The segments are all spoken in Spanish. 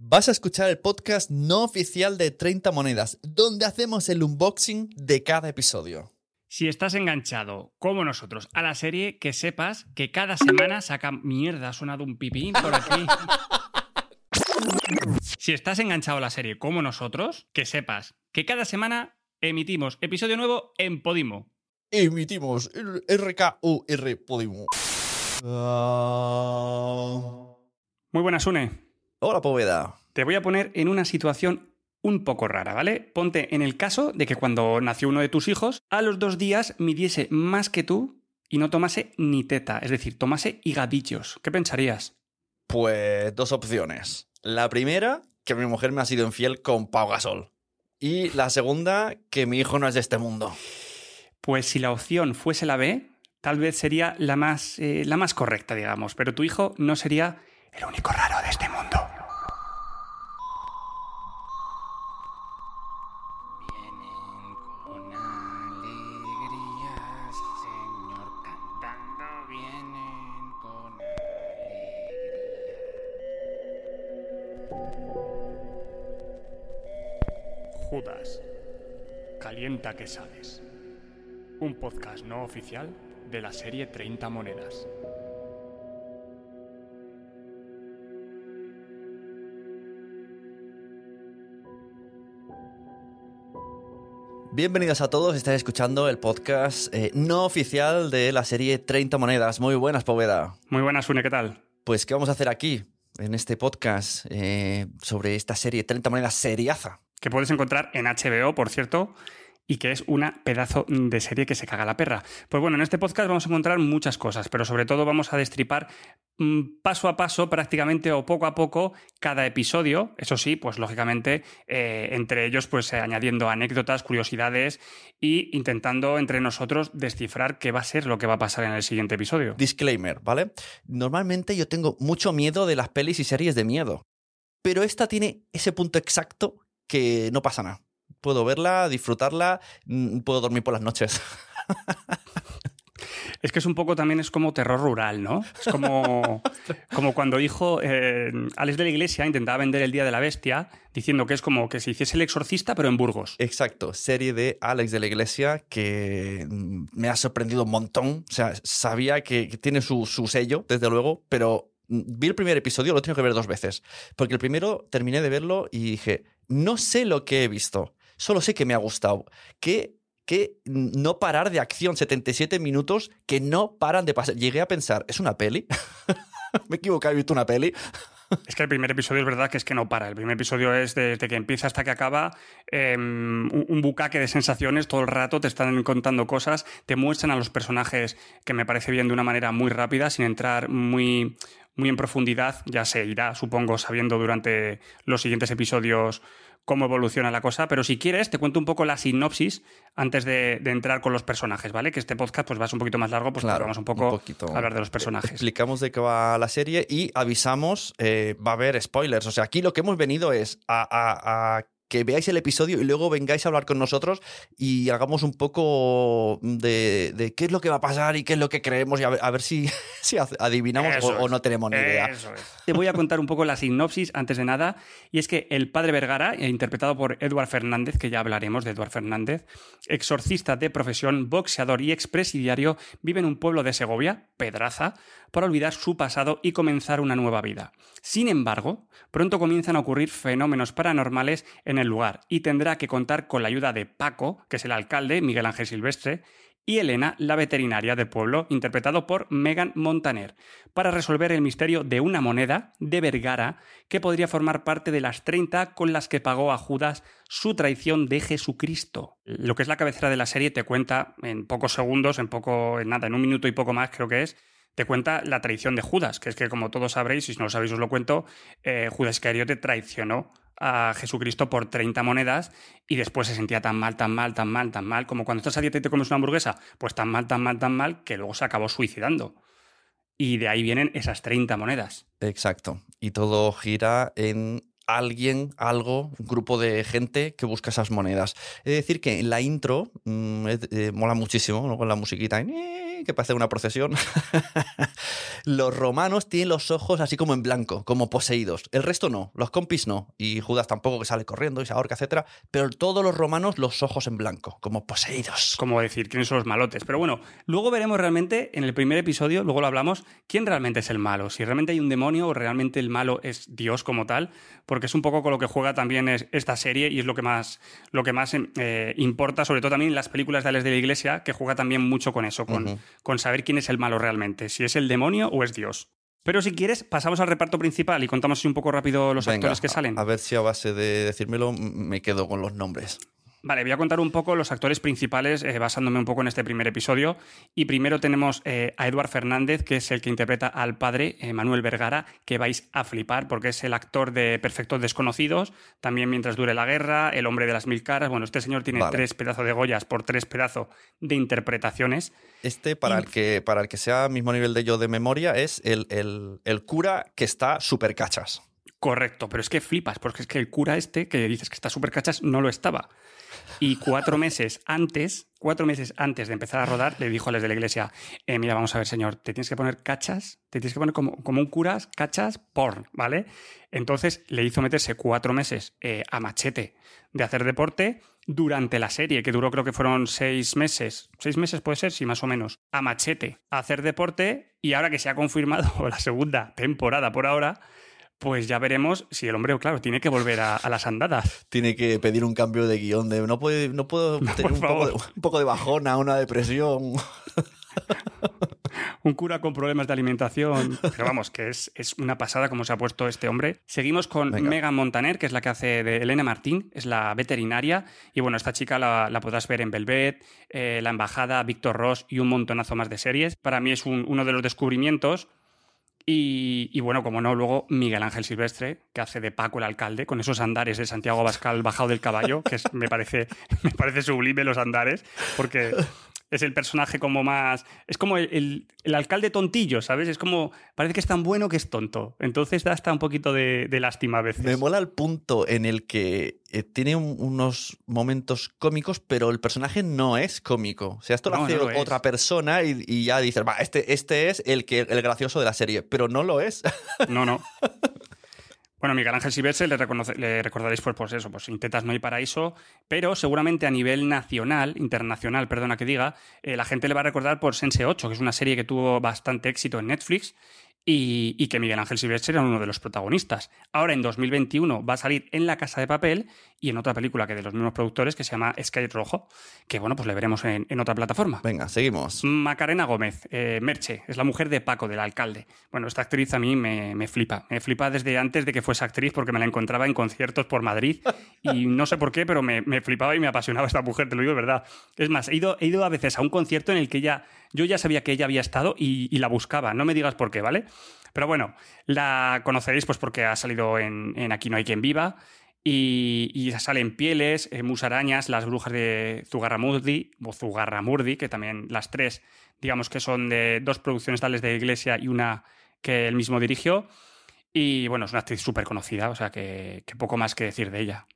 Vas a escuchar el podcast no oficial de 30 monedas, donde hacemos el unboxing de cada episodio. Si estás enganchado, como nosotros, a la serie, que sepas que cada semana saca mierda, ha sonado un pipín por aquí. si estás enganchado a la serie, como nosotros, que sepas que cada semana emitimos episodio nuevo en Podimo. Emitimos RKUR Podimo. Muy buenas, Une. Hola, Poveda. Te voy a poner en una situación un poco rara, ¿vale? Ponte en el caso de que cuando nació uno de tus hijos, a los dos días midiese más que tú y no tomase ni teta, es decir, tomase higadillos. ¿Qué pensarías? Pues dos opciones. La primera, que mi mujer me ha sido infiel con Pau Gasol. Y la segunda, que mi hijo no es de este mundo. Pues si la opción fuese la B, tal vez sería la más, eh, la más correcta, digamos, pero tu hijo no sería el único raro de este mundo. 30 Quesades, un podcast no oficial de la serie 30 Monedas. Bienvenidos a todos, estáis escuchando el podcast eh, no oficial de la serie 30 Monedas. Muy buenas, Poveda. Muy buenas, Une, ¿qué tal? Pues, ¿qué vamos a hacer aquí? en este podcast eh, sobre esta serie 30 monedas seriaza. Que puedes encontrar en HBO, por cierto, y que es una pedazo de serie que se caga la perra. Pues bueno, en este podcast vamos a encontrar muchas cosas, pero sobre todo vamos a destripar mm, paso a paso, prácticamente o poco a poco, cada episodio. Eso sí, pues lógicamente, eh, entre ellos, pues eh, añadiendo anécdotas, curiosidades y intentando entre nosotros descifrar qué va a ser lo que va a pasar en el siguiente episodio. Disclaimer, ¿vale? Normalmente yo tengo mucho miedo de las pelis y series de miedo, pero esta tiene ese punto exacto que no pasa nada. Puedo verla, disfrutarla, mm, puedo dormir por las noches. Es que es un poco también es como terror rural, ¿no? Es como, como cuando dijo eh, Alex de la Iglesia intentaba vender el Día de la Bestia diciendo que es como que se hiciese el exorcista pero en Burgos. Exacto, serie de Alex de la Iglesia que mm, me ha sorprendido un montón. O sea, sabía que, que tiene su, su sello, desde luego, pero mm, vi el primer episodio, lo tengo que ver dos veces. Porque el primero terminé de verlo y dije, no sé lo que he visto, solo sé que me ha gustado. Que que no parar de acción, 77 minutos que no paran de pasar. Llegué a pensar, ¿es una peli? me he equivocado, he visto una peli. Es que el primer episodio es verdad que es que no para. El primer episodio es desde que empieza hasta que acaba eh, un, un bucaque de sensaciones todo el rato, te están contando cosas, te muestran a los personajes que me parece bien de una manera muy rápida, sin entrar muy, muy en profundidad. Ya se irá, supongo, sabiendo durante los siguientes episodios cómo evoluciona la cosa, pero si quieres te cuento un poco la sinopsis antes de, de entrar con los personajes, ¿vale? Que este podcast pues va a ser un poquito más largo, pues Claro, vamos un poco un a hablar de los personajes. Explicamos de qué va la serie y avisamos, eh, va a haber spoilers. O sea, aquí lo que hemos venido es a, a- a que veáis el episodio y luego vengáis a hablar con nosotros y hagamos un poco de, de qué es lo que va a pasar y qué es lo que creemos y a ver, a ver si, si adivinamos o, no tenemos ni idea. Es. Te voy a contar un poco la sinopsis antes de nada, y es que el padre Vergara, eh, interpretado por Eduard Fernández, que ya hablaremos de Eduard Fernández, exorcista de profesión, boxeador y expresidiario, vive en un pueblo de Segovia, Pedraza, para olvidar su pasado y comenzar una nueva vida. Sin embargo, pronto comienzan a ocurrir fenómenos paranormales en el lugar y tendrá que contar con la ayuda de Paco, que es el alcalde, Miguel Ángel Silvestre, y Elena, la veterinaria del pueblo, interpretado por Megan Montaner, para resolver el misterio de una moneda de Vergara que podría formar parte de las 30 con las que pagó a Judas su traición de Jesucristo. Lo que es la cabecera de la serie te cuenta en pocos segundos, en poco, en nada, en un minuto y poco más creo que es, te cuenta la traición de Judas, que es que como todos sabréis, y si no lo sabéis os lo cuento, eh, Judas Iscariote traicionó a Jesucristo por 30 monedas y después se sentía tan mal, tan mal, tan mal, tan mal, como cuando estás a dieta y te comes una hamburguesa, pues tan mal, tan mal, tan mal, que luego se acabó suicidando. Y de ahí vienen esas 30 monedas. Exacto. Y todo gira en alguien, algo, un grupo de gente que busca esas monedas. Es decir, que en la intro mm, eh, mola muchísimo, ¿no? Con la musiquita. y eh, que parece una procesión. los romanos tienen los ojos así como en blanco, como poseídos. El resto no, los compis no. Y Judas tampoco, que sale corriendo y se ahorca, etcétera. Pero todos los romanos los ojos en blanco, como poseídos. Como decir, quiénes son los malotes. Pero bueno, luego veremos realmente en el primer episodio, luego lo hablamos, quién realmente es el malo. Si realmente hay un demonio o realmente el malo es Dios como tal, porque es un poco con lo que juega también es- esta serie y es lo que más, lo que más eh, importa, sobre todo también en las películas de Alex de la Iglesia, que juega también mucho con eso, con. Con saber quién es el malo realmente, si es el demonio o es Dios. Pero si quieres, pasamos al reparto principal y contamos así un poco rápido los Venga, actores que salen. A ver si a base de decírmelo me quedo con los nombres. Vale, voy a contar un poco los actores principales eh, basándome un poco en este primer episodio. Y primero tenemos eh, a Eduard Fernández, que es el que interpreta al padre, eh, Manuel Vergara, que vais a flipar porque es el actor de Perfectos Desconocidos, también Mientras dure la guerra, El hombre de las mil caras. Bueno, este señor tiene Vale. tres pedazos de Goyas por tres pedazos de interpretaciones. Este, para, Y- el que, para el que sea mismo nivel de yo de memoria, es el, el- el cura que está súper cachas. Correcto, pero es que flipas, porque es que el cura este, que dices que está súper cachas, no lo estaba. Y cuatro meses antes, cuatro meses antes de empezar a rodar, le dijo a los de la iglesia, eh, mira, vamos a ver, señor, te tienes que poner cachas, te tienes que poner como, como un curas, cachas, porn, ¿vale? Entonces le hizo meterse cuatro meses eh, a machete de hacer deporte durante la serie, que duró creo que fueron seis meses. Seis meses puede ser, sí, más o menos. A machete, a hacer deporte, y ahora que se ha confirmado la segunda temporada por ahora, pues ya veremos si el hombre, claro, tiene que volver a, a las andadas. Tiene que pedir un cambio de guion de no, puede, no puedo tener un poco, de, un poco de bajona, una depresión. Un cura con problemas de alimentación. Pero vamos, que es, es una pasada como se ha puesto este hombre. Seguimos con Venga. Megan Montaner, que es la que hace de Elena Martín, es la veterinaria. Y bueno, esta chica la, la podrás ver en Velvet, eh, La Embajada, Víctor Ross y un montonazo más de series. Para mí es un- uno de los descubrimientos. Y, bueno, como no, luego Miguel Ángel Silvestre, que hace de Paco el alcalde, con esos andares de Santiago Abascal bajado del caballo, que me, parece, me parece sublime los andares, porque es el personaje como más... Es como el, el- el alcalde tontillo, ¿sabes? Es como... Parece que es tan bueno que es tonto. Entonces da hasta un poquito de, de lástima a veces. Me mola el punto en el que eh, tiene un- unos momentos cómicos, pero el personaje no es cómico. O sea, esto lo hace no lo es. otra persona y, y ya dices, va, este, este es el, que, el gracioso de la serie, pero no lo es. No, no. Bueno, Miguel Ángel Silvestre le, recordaréis pues, pues eso, pues Intetas no hay paraíso, pero seguramente a nivel nacional, internacional, perdona que diga, eh, la gente le va a recordar por Sense 8, que es una serie que tuvo bastante éxito en Netflix y, y que Miguel Ángel Silvestre era uno de los protagonistas. Ahora en 2021 va a salir en La Casa de Papel y en otra película que de los mismos productores que se llama Sky Rojo, que bueno, pues le veremos en, en otra plataforma. Venga, seguimos. Macarena Gómez, eh, Merche, es la mujer de Paco, del alcalde. Bueno, esta actriz a mí me, me flipa. Me flipa desde antes de que fuese actriz porque me la encontraba en conciertos por Madrid y no sé por qué, pero me, me flipaba y me apasionaba esta mujer, te lo digo de verdad. Es más, he ido, he ido a veces a un concierto en el que ella, yo ya sabía que ella había estado y, y la buscaba. No me digas por qué, ¿vale? Pero bueno, la conoceréis pues porque ha salido en, en Aquí no hay quien viva y, salen pieles, eh, musarañas, las brujas de Zugarramurdi, o Zugarramurdi, que también las tres, digamos que son de dos producciones tales de Iglesia y una que él mismo dirigió. Y bueno, es una actriz súper conocida, o sea que, que poco más que decir de ella.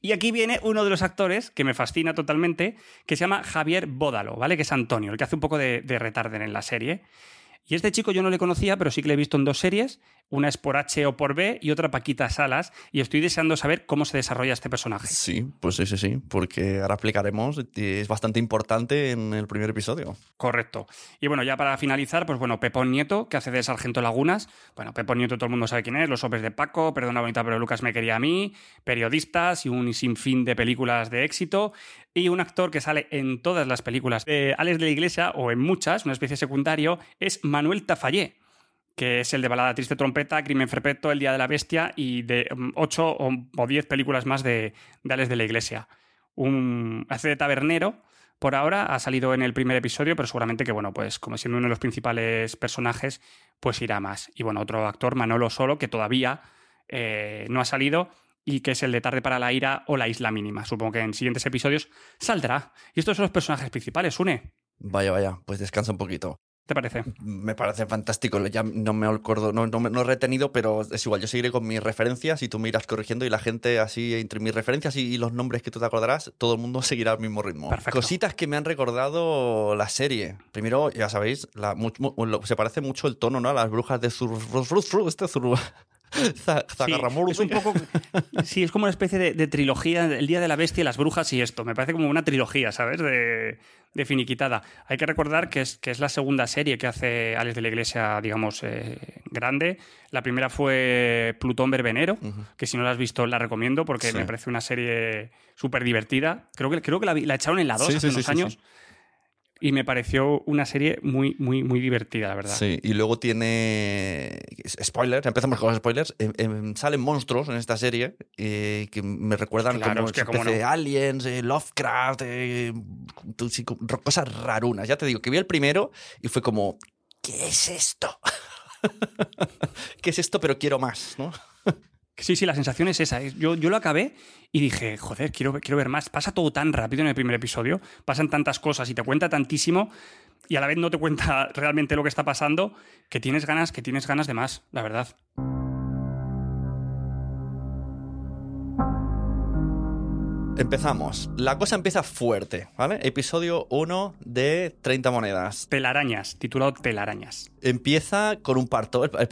Y aquí viene uno de los actores que me fascina totalmente, que se llama Javier Bódalo, ¿vale? Que es Antonio, el que hace un poco de, de retarden en la serie. Y este chico yo no le conocía, pero sí que le he visto en dos series. Una es por H o por B y otra Paquita Salas. Y estoy deseando saber cómo se desarrolla este personaje. Sí, pues sí, sí, sí, porque ahora explicaremos, y es bastante importante en el primer episodio. Correcto. Y bueno, ya para finalizar, pues bueno, Pepón Nieto, que hace de Sargento Lagunas. Bueno, Pepón Nieto todo el mundo sabe quién es, Los Hombres de Paco, Perdona Bonita, pero Lucas me quería a mí, periodistas y un sinfín de películas de éxito. Y un actor que sale en todas las películas de Alex de la Iglesia, o en muchas, una especie secundario, es Manuel Tafallé que es el de Balada Triste Trompeta, Crimen Perpetuo, El Día de la Bestia y de mm, ocho o, diez películas más de, de Alex de la Iglesia. Un, hace de tabernero, por ahora ha salido en el primer episodio, pero seguramente que, bueno, pues como siendo uno de los principales personajes, pues irá más. Y bueno, otro actor, Manolo Solo, que todavía eh, no ha salido y que es el de Tarde para la Ira o La Isla Mínima. Supongo que en siguientes episodios saldrá. Y estos son los personajes principales, Une. Vaya, vaya, pues descansa un poquito. ¿Te parece? Me parece fantástico. Ya no me acuerdo, no, no, me- no he retenido, pero es igual. Yo seguiré con mis referencias y tú me irás corrigiendo y la gente así, entre mis referencias y, y los nombres que tú te acordarás, todo el mundo seguirá al mismo ritmo. Perfecto. Cositas que me han recordado la serie. Primero, ya sabéis, la, mu- mu- lo- se parece mucho el tono, ¿no? A las brujas de Zur... este Zur- Za- Sí, Zagarramurdi. es un poco. Sí, es como una especie de, de trilogía, el Día de la Bestia, las brujas y esto. Me parece como una trilogía, ¿sabes? De, de finiquitada. Hay que recordar que es, que es la segunda serie que hace Alex de la Iglesia, digamos, eh, grande. La primera fue Plutón Verbenero, que si no la has visto la recomiendo porque Sí. me parece una serie súper divertida. Creo que, creo que la, la echaron en la 2 Sí, hace unos sí, años. Y me pareció una serie muy, muy, muy divertida, la verdad. Sí, y luego tiene. Spoilers, empezamos con los spoilers. em- em, salen monstruos en esta serie eh, que me recuerdan Claro, como es que especie no. aliens, eh, Lovecraft, eh, como cosas rarunas. Ya te digo, que vi el primero y fue como. ¿Qué es esto? ¿Qué es esto? Pero quiero más, ¿no? Sí, sí, la sensación es esa. Es- Yo, yo lo acabé y dije, joder, quiero, quiero ver más. Pasa todo tan rápido en el primer episodio, pasan tantas cosas y te cuenta tantísimo y a la vez no te cuenta realmente lo que está pasando, que tienes ganas, que tienes ganas de más, la verdad. Empezamos. La cosa empieza fuerte, ¿vale? Episodio 1 de 30 monedas. Telarañas, titulado Telarañas. Empieza con un parto. El, el-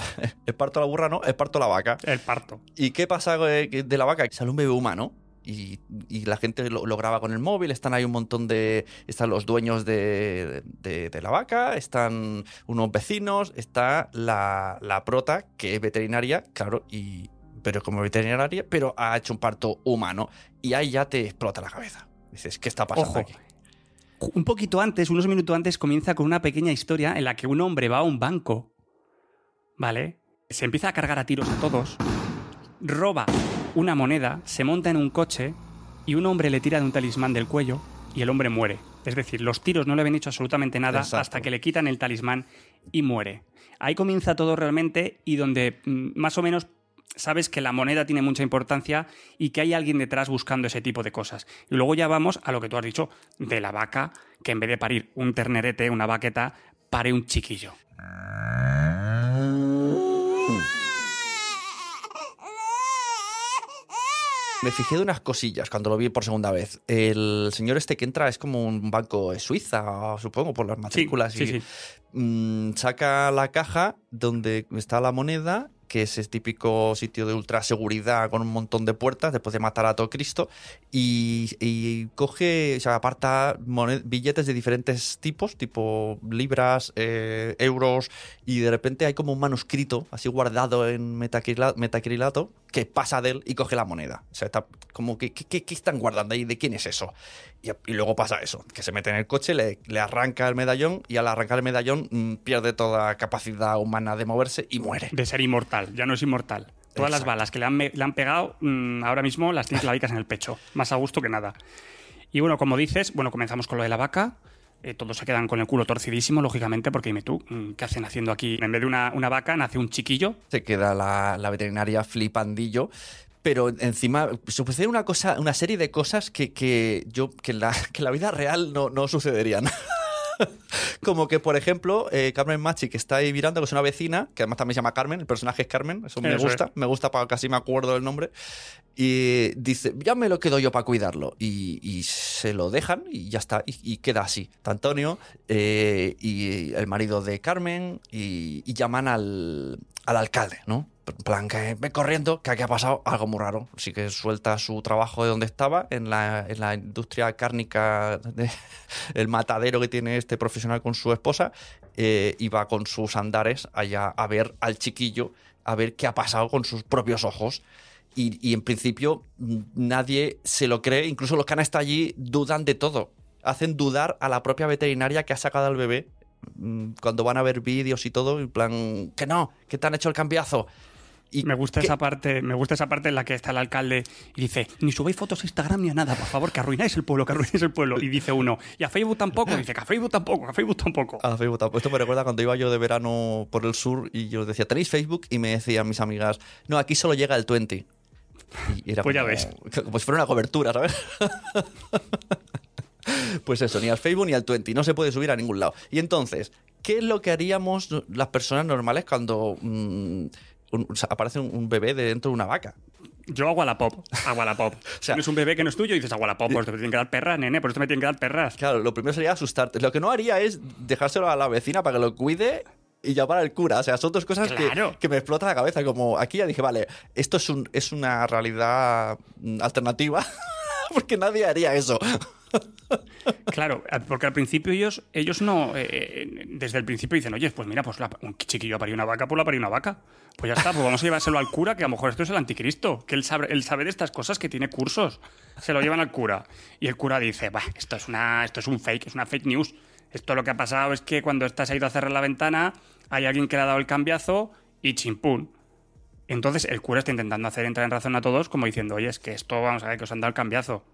el parto de la burra, ¿no? El parto de la vaca. El parto. ¿Y qué pasa eh, de la vaca? Sale un bebé humano y, y la gente lo, lo graba con el móvil. Están ahí un montón de. Están los dueños de, de- de la vaca, están unos vecinos, está la, la prota, que es veterinaria, claro, y. Pero como veterinaria, pero ha hecho un parto humano. Y ahí ya te explota la cabeza. Dices, ¿qué está pasando Ojo. aquí? Un poquito antes, unos minutos antes, comienza con una pequeña historia en la que un hombre va a un banco, ¿vale? Se empieza a cargar a tiros a todos, roba una moneda, se monta en un coche y un hombre le tira de un talismán del cuello y el hombre muere. Es decir, los tiros no le habían hecho absolutamente nada Exacto. hasta que le quitan el talismán y muere. Ahí comienza todo realmente y donde mm, más o menos sabes que la moneda tiene mucha importancia y que hay alguien detrás buscando ese tipo de cosas. Y luego ya vamos a lo que tú has dicho de la vaca, que en vez de parir un ternerete, una vaqueta, pare un chiquillo. Me fijé de unas cosillas cuando lo vi por segunda vez. El señor este que entra es como un banco de Suiza, supongo, por las matrículas. sí, y, sí. mm, saca la caja donde está la moneda, que es el típico sitio de ultra seguridad con un montón de puertas después de matar a todo Cristo, y, coge, o sea, aparta billetes de diferentes tipos, tipo libras, eh, euros, y de repente hay como un manuscrito así guardado en metacrila- metacrilato que pasa de él y coge la moneda. O sea, está como que, ¿qué, están guardando ahí? ¿De quién es eso? Y, y luego pasa eso, que se mete en el coche, le, le arranca el medallón y al arrancar el medallón mm, pierde toda capacidad humana de moverse y muere. De ser inmortal, ya no es inmortal. Todas las balas que le han, le han pegado mm, ahora mismo las tiene clavicas en el pecho. Más a gusto que nada. Y bueno, como dices, bueno, comenzamos con lo de la vaca. Eh, todos se quedan con el culo torcidísimo, lógicamente, porque dime tú, mm, ¿qué hacen haciendo aquí? En vez de una, una vaca, nace un chiquillo. Se queda la, la veterinaria flipandillo. Pero encima sucede una cosa, una serie de cosas que, que yo, que la, que la vida real no, no sucederían. Como que, por ejemplo, eh, Carmen Machi, que está ahí mirando, que es una vecina, que además también se llama Carmen, el personaje es Carmen, eso me Eso gusta, me gusta, para casi me acuerdo del nombre, y dice, ya me lo quedo yo para cuidarlo, y, y se lo dejan y ya está, y, y queda así. Está Antonio eh, y el marido de Carmen, y, y llaman al, al alcalde, ¿no? Plan, que ve corriendo, que aquí ha pasado algo muy raro. Así que suelta su trabajo de donde estaba, en la, en la industria cárnica, el matadero que tiene este profesional con su esposa, eh, y va con sus andares allá a ver al chiquillo, a ver qué ha pasado con sus propios ojos. Y, y en principio mm, nadie se lo cree, incluso los que han estado allí dudan de todo. Hacen dudar a la propia veterinaria que ha sacado al bebé cuando van a ver vídeos y todo, en plan, que no, que te han hecho el cambiazo. Y Me gusta que- esa parte, me gusta esa parte en la que está el alcalde y dice, ni subáis fotos a Instagram ni a nada, por favor, que arruináis el pueblo, que arruináis el pueblo. Y dice uno, y a Facebook tampoco, dice que a Facebook tampoco, a Facebook tampoco. A Facebook tampoco. Esto me recuerda cuando iba yo de verano por el sur y yo decía, ¿tenéis Facebook? Y me decían mis amigas, no, aquí solo llega el 20. Y era Pues ya como, ves. como si fuera una cobertura, ¿sabes? Pues eso, ni al Facebook ni al 20, no se puede subir a ningún lado. Y entonces, ¿qué es lo que haríamos las personas normales cuando mm, un- o sea, aparece un, un bebé dentro de una vaca? Yo hago a la pop, hago a la pop. sea- Tienes un bebé que no es tuyo y dices, hago a la pop, pues te tienen que dar perras, nene, por esto me tienen que dar perras. Claro, lo primero sería asustarte. Lo que no haría es dejárselo a la vecina para que lo cuide y llamar al cura. O sea, son dos cosas que- Claro. que, me explota la cabeza. Como aquí ya dije, vale, esto es, un, es una realidad mm, alternativa porque nadie haría eso. Claro, porque al principio ellos, ellos no, eh, eh, desde el principio dicen, oye, pues mira, pues un chiquillo ha parido una vaca, pues la parido una vaca. Pues ya está, pues vamos a llevárselo al cura, que a lo mejor esto es el anticristo, que él sabe, él sabe de estas cosas, que tiene cursos. Se lo llevan al cura. Y el cura dice, bah, esto es, una, esto es un fake, es una fake news. Esto lo que ha pasado es que cuando estás ido a cerrar la ventana, hay alguien que le ha dado el cambiazo y chimpún. Entonces el cura está intentando hacer entrar en razón a todos, como diciendo, oye, es que esto, vamos a ver, que os han dado el cambiazo.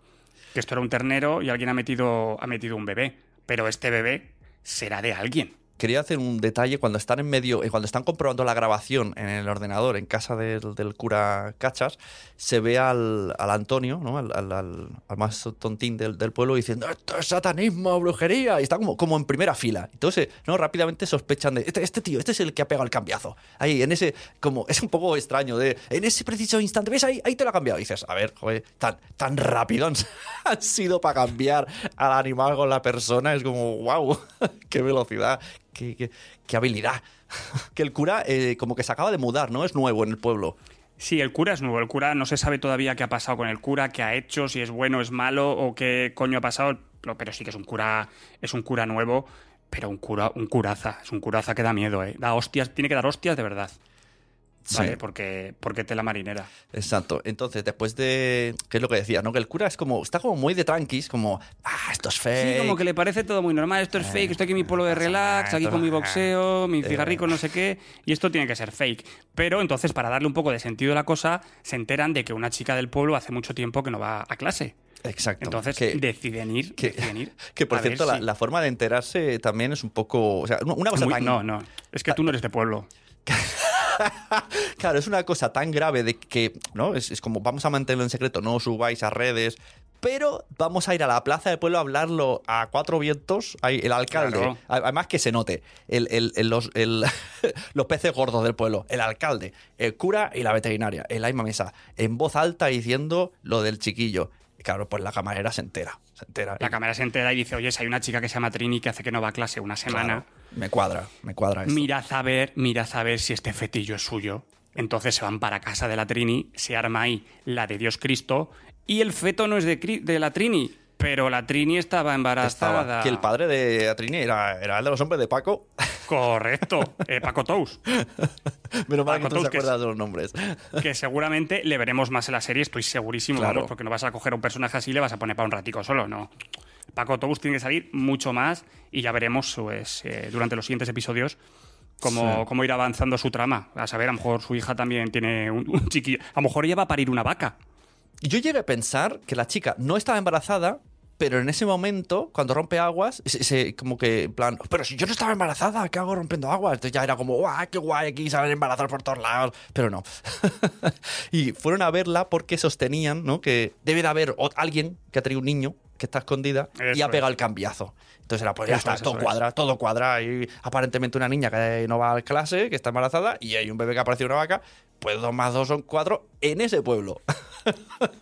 Que esto era un ternero y alguien ha metido, ha metido un bebé. Pero este bebé será de alguien. Quería hacer un detalle cuando están en medio, eh, cuando están comprobando la grabación en el ordenador en casa del, cura Cachas, se ve al, Antonio, ¿no? al, más tontín del, del pueblo, diciendo esto es satanismo, brujería, y está como, como en primera fila. Entonces, ¿no? rápidamente sospechan de este, este tío, este es el que ha pegado el cambiazo. Ahí, en ese, como, es un poco extraño, de en ese preciso instante, ¿ves ahí? Ahí te lo ha cambiado. Dices, a ver, joder, tan, tan rápido han, han sido para cambiar al animal con la persona, es como, wow, qué velocidad, qué, habilidad. Que el cura eh, como que se acaba de mudar, ¿no? Es nuevo en el pueblo. Sí, el cura es nuevo. El cura no se sabe todavía qué ha pasado con el cura, qué ha hecho, si es bueno, es malo o qué coño ha pasado. Pero pero sí que es un cura, es un cura nuevo, pero un cura, un curaza. Es un curaza que da miedo, ¿eh? Da hostias, tiene que dar hostias de verdad. ¿Vale? Sí. Porque, porque tela marinera. Exacto. Entonces, después de. ¿Qué es lo que decía? ¿No? Que el cura es como. Está como muy de tranquis, como. Ah, esto es fake. Sí, como que le parece todo muy normal. Esto es fake, estoy aquí en mi polo de relax, aquí con mi boxeo, mi cigarrico, no sé qué, y esto tiene que ser fake. Pero entonces, para darle un poco de sentido a la cosa, se enteran de que una chica del pueblo hace mucho tiempo que no va a clase. Exacto. Entonces que, deciden ir, que- deciden ir. que, por cierto, la, si- la forma de enterarse también es un poco. O sea, una cosa Muy- tan. No, no. Es que tú no eres de pueblo. Claro, es una cosa tan grave de que, ¿no? Es, es como, vamos a mantenerlo en secreto, no os subáis a redes, pero vamos a ir a la plaza del pueblo a hablarlo a cuatro vientos, el alcalde, Claro. además que se note, el, el- el- los, el- los peces gordos del pueblo, el alcalde, el cura y la veterinaria, en la misma mesa, en voz alta diciendo lo del chiquillo. Claro, pues la camarera se entera, se entera. La Y, cámara se entera y dice, oye, si hay una chica que se llama Trini que hace que no va a clase una semana, claro, me cuadra, me cuadra esto. mirad a ver, mirad a ver si este fetillo es suyo. Entonces se van para casa de la Trini, se arma ahí la de Dios Cristo, y el feto no es de, de la Trini, pero la Trini estaba embarazada. Estaba, que el padre de Atrini era, era el de los hombres de Paco. Correcto, eh, Paco Tous, Menos mal que tú te acuerdas de los nombres. que seguramente le veremos más en la serie, estoy segurísimo, Claro. vamos, porque no vas a coger a un personaje así y le vas a poner para un ratico solo, no. Paco Tous tiene que salir mucho más y ya veremos pues, eh, durante los siguientes episodios cómo, Sí. cómo ir avanzando su trama. A saber, a lo mejor su hija también tiene un, un chiquillo. A lo mejor ella va a parir una vaca. Yo llegué a pensar que la chica no estaba embarazada, pero en ese momento, cuando rompe aguas, se, se- como que, en plan, pero si yo no estaba embarazada, ¿qué hago rompiendo aguas? Entonces ya era como, ¡guau, qué guay! Aquí salen embarazadas por todos lados. Pero no. y fueron a verla porque sostenían, ¿no? Que debe de haber alguien que ha traído un niño que está escondida y Eso ha pegado es. el cambiazo. Entonces era, pues ya Eso está, es, todo eso es. cuadra, todo cuadra. Hay aparentemente una niña que no va a clase, que está embarazada, y hay un bebé que ha parecido una vaca. Pues dos más dos son cuatro en ese pueblo.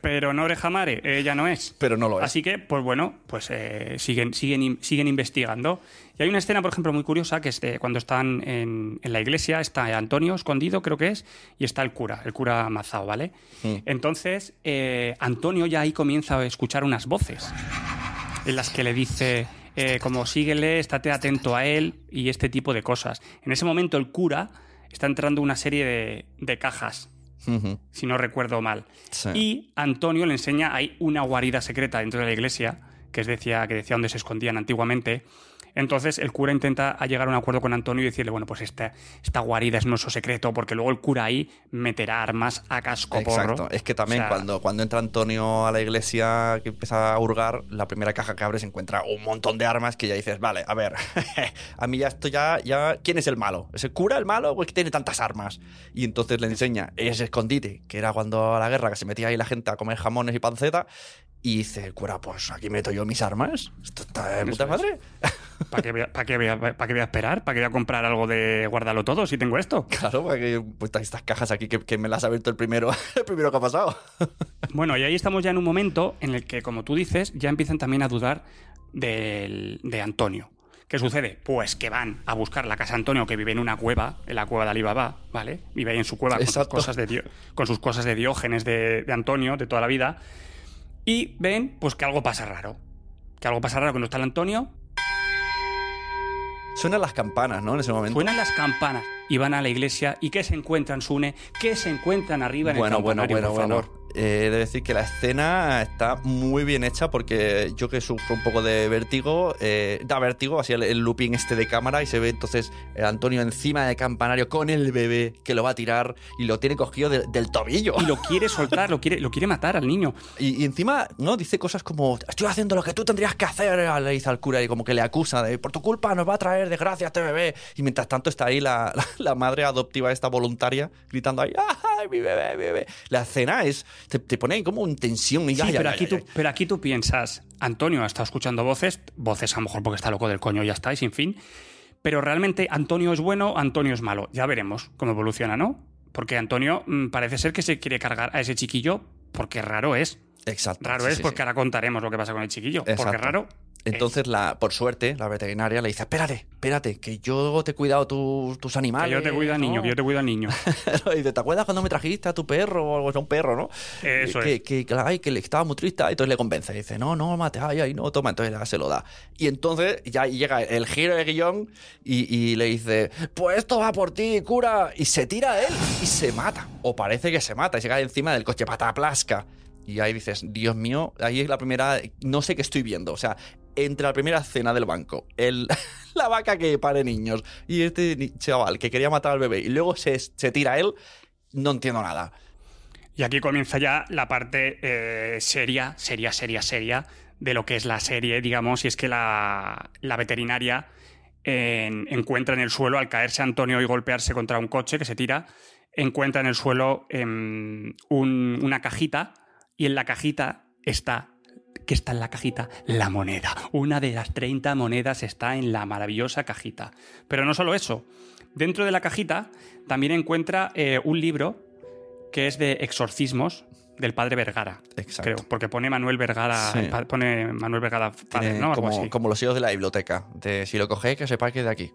Pero no oreja mare, ella no es. pero no lo es. Así que, pues bueno, pues eh, siguen, siguen, siguen investigando. Y hay una escena, por ejemplo, muy curiosa, que es de cuando están en, en la iglesia, está Antonio escondido, creo que es, y está el cura, el cura Mazao, ¿vale? Mm. Entonces, eh, Antonio ya ahí comienza a escuchar unas voces en las que le dice, eh, como síguele, estate atento a él y este tipo de cosas. En ese momento el cura está entrando una serie de, de cajas Si no recuerdo mal. Sí. Y Antonio le enseña, hay una guarida secreta dentro de la iglesia, que, es decía, que decía dónde se escondían antiguamente. Entonces el cura intenta llegar a un acuerdo con Antonio y decirle, bueno, pues esta, esta guarida es nuestro secreto, porque luego el cura ahí meterá armas a casco Exacto. Es que también O sea, cuando, cuando entra Antonio a la iglesia que empieza a hurgar, la primera caja que abre se encuentra un montón de armas que ya dices, vale, a ver, a mí ya esto ya, ya, ¿quién es el malo? ¿Es el cura el malo o es que tiene tantas armas? Y entonces le enseña ese escondite, que era cuando a la guerra que se metía ahí la gente a comer jamones y panceta, Y dice, cura, pues aquí meto yo mis armas. Esto está de puta madre. ¿Para qué, voy a- para qué voy a- para qué voy a esperar? ¿Para qué voy a comprar algo de guardarlo todo si tengo esto? Claro, porque pues, estas cajas aquí que, que me las ha abierto el primero, el primero que ha pasado. Bueno, y ahí estamos ya en un momento en el que, como tú dices, ya empiezan también a dudar del- de Antonio. ¿Qué sucede? Pues que van a buscar la casa de Antonio, que vive en una cueva, en la cueva de Alibaba, ¿vale? Vive ahí en su cueva con sus, cosas de, Dio- con sus cosas de Diógenes de, de Antonio, de toda la vida. Y ven, pues que algo pasa raro. Que algo pasa raro que no está el Antonio. Suenan las campanas, ¿no? En ese momento. Suenan las campanas y van a la iglesia. ¿Y qué se encuentran, Sune? ¿Qué se encuentran arriba en Bueno, el bueno, campanario, bueno, por bueno. Eh, he de decir que la escena está muy bien hecha porque yo que sufro un poco de vértigo, eh, da vértigo, así el, el looping este de cámara y se ve entonces el Antonio encima del campanario con el bebé que lo va a tirar y lo tiene cogido de- del tobillo. Y lo quiere soltar, lo quiere, lo quiere matar al niño. Y, y encima, ¿no? Dice cosas como, estoy haciendo lo que tú tendrías que hacer, le dice al cura y como que le acusa de, por tu culpa nos va a traer desgracia este bebé. Y mientras tanto está ahí la, la- la madre adoptiva esta voluntaria gritando ahí, ¡ay, mi bebé, mi bebé! La escena es, te, te pone ahí como en tensión. Y Sí, pero, aquí tú, pero aquí tú piensas, Antonio ha estado escuchando voces, voces a lo mejor porque está loco del coño y ya está, y sin fin. Pero realmente Antonio es bueno, Antonio es malo. Ya veremos cómo evoluciona, ¿no? Porque Antonio mm, parece ser que se quiere cargar a ese chiquillo porque raro es. Exacto. Raro sí, es porque sí. ahora contaremos lo que pasa con el chiquillo. Porque raro. Entonces, la, por suerte, la veterinaria le dice, espérate, espérate, que yo te he cuidado tus, tus Que animales. yo te cuido al niño, ¿no?". que yo te cuido al niño. y dice, ¿te acuerdas cuando me trajiste a tu perro o algo así? Un perro, ¿no? Eso que, es. que, que, ay, que le estaba muy triste. Y entonces le convence. Y dice, no, no, mate, ay, ay, no, toma. Entonces se lo da. Y entonces ya llega el giro de guion y, y le dice, pues esto va por ti, cura. Y se tira a él y se mata. O parece que se mata. Y se cae encima del coche pataplasca. Y ahí dices, Dios mío, ahí es la primera, no sé qué estoy viendo. O sea, entre la primera escena del banco, el, la vaca que pare niños y este chaval que quería matar al bebé y luego se, se tira a él, no entiendo nada. Y aquí comienza ya la parte eh, seria, seria, seria, seria de lo que es la serie, digamos, y es que la, la veterinaria en- encuentra en el suelo, al caerse Antonio y golpearse contra un coche que se tira, encuentra en el suelo em, un- una cajita y en la cajita está... ¿Qué está en la cajita? La moneda. Una de las 30 monedas está en la maravillosa cajita. Pero no solo eso. Dentro de la cajita también encuentra eh, un libro que es de exorcismos del padre Vergara. Exacto. Creo, porque pone Manuel Vergara, Sí. pone Manuel Vergara padre, Tiene ¿no? Algo como, así. como los sellos de la biblioteca. De si lo cogéis, que sepáis que es de aquí.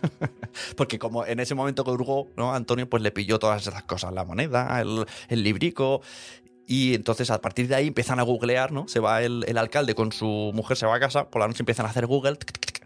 Porque como en ese momento que hurgó, ¿no? Antonio pues le pilló todas esas cosas, la moneda, el, el librico. Y entonces a partir de ahí empiezan a googlear, ¿no? Se va el, el alcalde con su mujer, se va a casa, por la noche empiezan a hacer Google.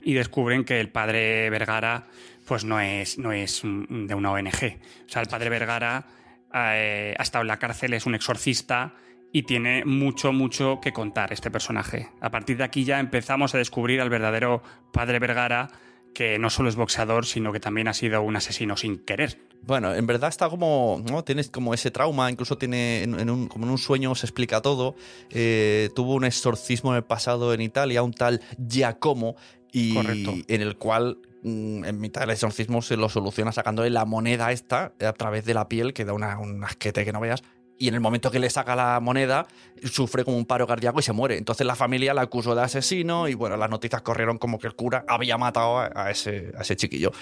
y descubren que el padre Vergara pues no es, no es de una ONG. O sea, el padre Vergara eh, ha estado en la cárcel, es un exorcista y tiene mucho, mucho que contar este personaje. A partir de aquí ya empezamos a descubrir al verdadero padre Vergara, que no solo es boxeador, sino que también ha sido un asesino sin querer. Bueno, en verdad está como, ¿no? Tienes como ese trauma, incluso tiene, en, en un, como en un sueño se explica todo. Eh, tuvo un exorcismo en el pasado en Italia, un tal Giacomo, y Correcto. en el cual mm, en mitad del exorcismo se lo soluciona sacándole la moneda esta a través de la piel, que da una, un asquete que no veas. Y en el momento que le saca la moneda, sufre como un paro cardíaco y se muere. Entonces la familia la acusó de asesino y bueno, las noticias corrieron como que el cura había matado a, ese, a ese chiquillo.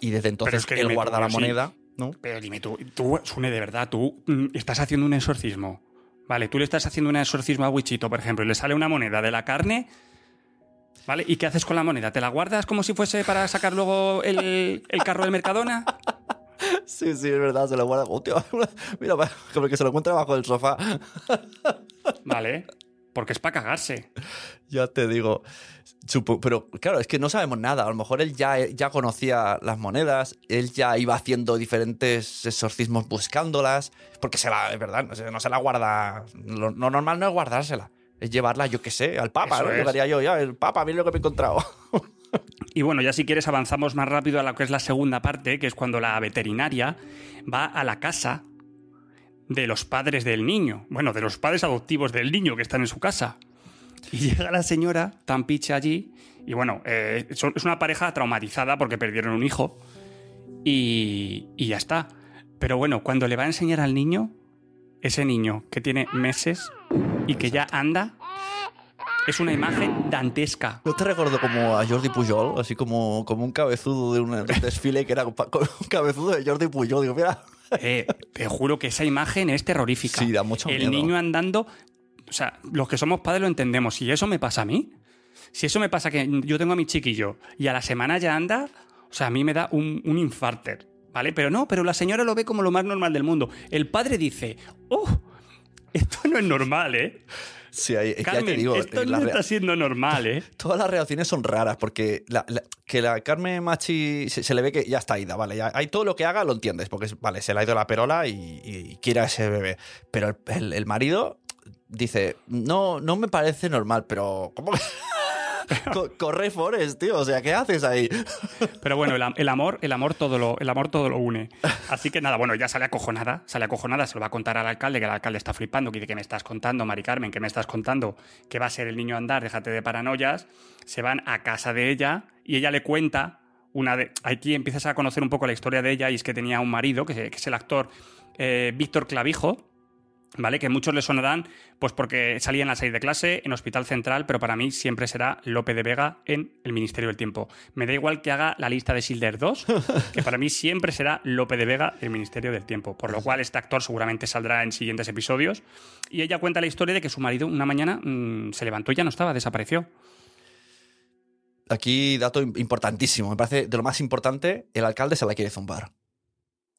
Y desde entonces es que él guarda tú, la sí. moneda, ¿no? Pero dime tú, tú, Sune, de verdad, tú mm, estás haciendo un exorcismo. Vale, tú le estás haciendo un exorcismo a Wichito, por ejemplo, y le sale una moneda de la carne. ¿Vale? ¿Y qué haces con la moneda? ¿Te la guardas como si fuese para sacar luego el, el carro del Mercadona? Sí, sí, es verdad, se lo guarda. Hostia, mira, como que se lo encuentra bajo el sofá. Vale. Porque es para cagarse. Ya te digo. Pero claro, es que no sabemos nada. A lo mejor él ya, ya conocía las monedas, él ya iba haciendo diferentes exorcismos buscándolas, porque se la, es verdad, no se, no se la guarda. Lo, lo normal no es guardársela, es llevarla, yo qué sé, al Papa, Eso ¿no? es. Llegaría yo, ya, el Papa, mira lo que me he encontrado. Y bueno, ya si quieres avanzamos más rápido a lo que es la segunda parte, que es cuando la veterinaria va a la casa de los padres del niño. Bueno, de los padres adoptivos del niño que están en su casa. Y llega la señora tan picha allí. Y bueno, eh, es una pareja traumatizada porque perdieron un hijo. Y, y ya está. Pero bueno, cuando le va a enseñar al niño, ese niño que tiene meses y que ya anda, es una imagen dantesca. Yo te recuerdo como a Jordi Pujol, así como, como un cabezudo de, un desfile que era un cabezudo de Jordi Pujol. Digo, mira, Eh, te juro que esa imagen es terrorífica. Sí, da mucho El miedo. niño andando, o sea, los que somos padres lo entendemos. Si eso me pasa a mí, si eso me pasa que yo tengo a mi chiquillo y a la semana ya anda, o sea, a mí me da un, un infarter, ¿vale? Pero no, pero la señora lo ve como lo más normal del mundo. El padre dice, oh, esto no es normal, ¿eh? Sí, ahí- es que ya Carmen, te digo, esto eh, no está siendo normal, ¿eh? todas las reacciones son raras porque la- la- que la Carmen Machi se, se le ve que ya está ida, vale, ya, hay todo lo que haga lo entiendes, porque vale, se le ha ido la perola y, y quiere a ese bebé, pero el, el- el marido dice, no, no me parece normal, pero ¿cómo que? Co- Corre Forest, tío, o sea, ¿qué haces ahí? Pero bueno, el, am- el amor, el amor todo lo, el amor todo lo une. Así que nada, bueno, ya sale acojonada, sale acojonada, se lo va a contar al alcalde, que el alcalde está flipando, que dice, ¿qué me estás contando, Mari Carmen? ¿Qué me estás contando? Que va a ser el niño a andar, déjate de paranoias. Se van a casa de ella y ella le cuenta una de. Aquí empiezas a conocer un poco la historia de ella y es que tenía un marido, que, que es el actor eh, Víctor Clavijo. ¿Vale? Que muchos le sonarán, pues porque salía en la serie de clase, en Hospital Central, pero para mí siempre será Lope de Vega en El Ministerio del Tiempo. Me da igual que haga la lista de Schindler 2, que para mí siempre será Lope de Vega en El Ministerio del Tiempo. Por lo cual, este actor seguramente saldrá en siguientes episodios. Y ella cuenta la historia de que su marido una mañana mm, se levantó y ya no estaba, desapareció. Aquí, dato im- importantísimo, me parece de lo más importante, el alcalde se la quiere zumbar.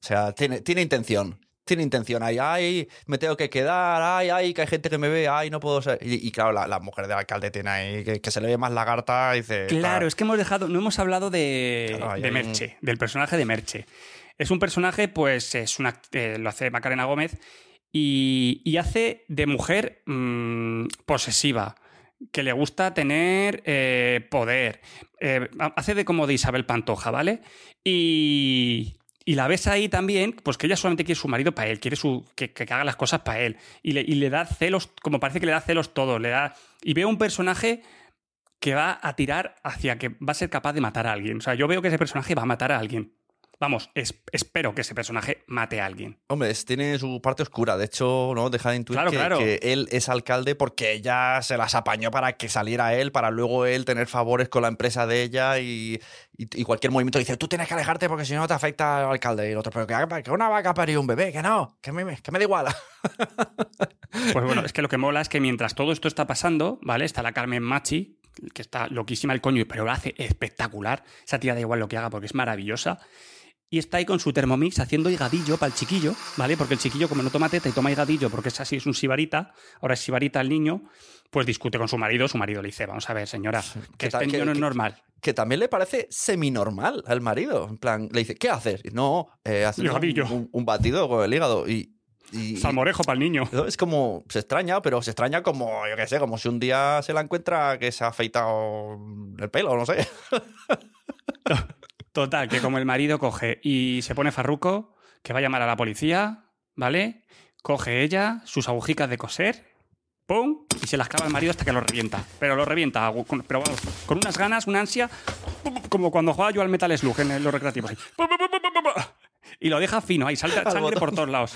O sea, tiene, tiene intención. Tiene intención. Ay, ay, me tengo que quedar. Ay, ay, que hay gente que me ve. Ay, no puedo ser. Y, y claro, la, la mujer del alcalde tiene ahí que, que se le ve más lagarta y dice. Claro, "Ah, es que hemos dejado, no hemos hablado de, Claro, ahí de hay un- Merche, del personaje de Merche. Es un personaje, pues, es una, eh, lo hace Macarena Gómez y, y hace de mujer mm, posesiva, que le gusta tener eh, poder. Eh, hace de como de Isabel Pantoja, ¿vale? Y, y la ves ahí también, pues que ella solamente quiere su marido para él, quiere su, que, haga las cosas para él. Y le, y le da celos, como parece que le da celos todo. Le da, y veo un personaje que va a tirar hacia que va a ser capaz de matar a alguien. O sea, yo veo que ese personaje va a matar a alguien. Vamos, es- espero que ese personaje mate a alguien. Hombre, es- tiene su parte oscura. De hecho, no deja de intuir Claro, que, claro. que él es alcalde porque ella se las apañó para que saliera él, para luego él tener favores con la empresa de ella y, y- y cualquier movimiento dice, tú tienes que alejarte porque si no te afecta al alcalde. Y el otro, pero que, que una vaca parió un bebé, que no, que me, que me da igual. Pues bueno, es que lo que mola es que mientras todo esto está pasando, ¿vale? Está la Carmen Machi, que está loquísima el coño, pero lo hace espectacular. Esa tía da igual lo que haga porque es maravillosa. Y está ahí con su Thermomix haciendo higadillo para el chiquillo, ¿vale? Porque el chiquillo, como no toma teta y toma higadillo porque es así, es un sibarita, ahora es sibarita el niño, pues discute con su marido. Su marido le dice, vamos a ver, señora, que ¿Qué este niño ¿Qué- no es normal. que también le parece semi-normal al marido. En plan, le dice, ¿qué haces? Y, No, eh, haciendo un, un- un batido con el hígado. Y, y- Salmorejo para el niño. es como, se extraña, pero se extraña como, yo qué sé, como si un día se la encuentra que se ha afeitado el pelo, no sé. Total, que como el marido coge y se pone farruco, que va a llamar a la policía, ¿vale? Coge ella sus agujicas de coser, ¡pum! Y se las clava el marido hasta que lo revienta. Pero lo revienta, con- pero vamos, con unas ganas, una ansia, como cuando jugaba yo al Metal Slug en los recreativos. ahí. Y lo deja fino, ahí salta Al sangre por todos lados.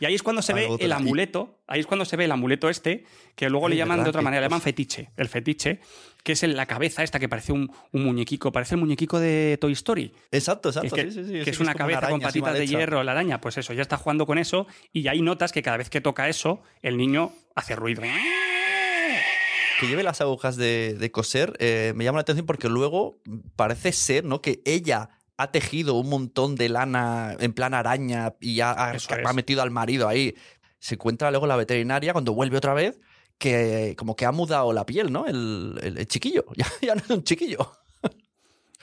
Y ahí es cuando se ve el amuleto, ahí es cuando se ve el amuleto este, que luego le llaman de otra manera, le llaman fetiche. El fetiche, que es en la cabeza esta que parece un, un muñequico, parece el muñequico de Toy Story. Exacto, exacto. que- sí, sí, sí, que es una cabeza con patitas de hierro, la araña, pues eso, ya está jugando con eso y ahí notas que cada vez que toca eso, el niño hace ruido. Que lleve las agujas de, de coser eh, me llama la atención porque luego parece ser, ¿no? Que ella ha tejido un montón de lana en plan araña y ha, metido al marido ahí. Se encuentra luego la veterinaria cuando vuelve otra vez que como que ha mudado la piel, ¿no? El, el- el chiquillo. Ya, ya no es un chiquillo.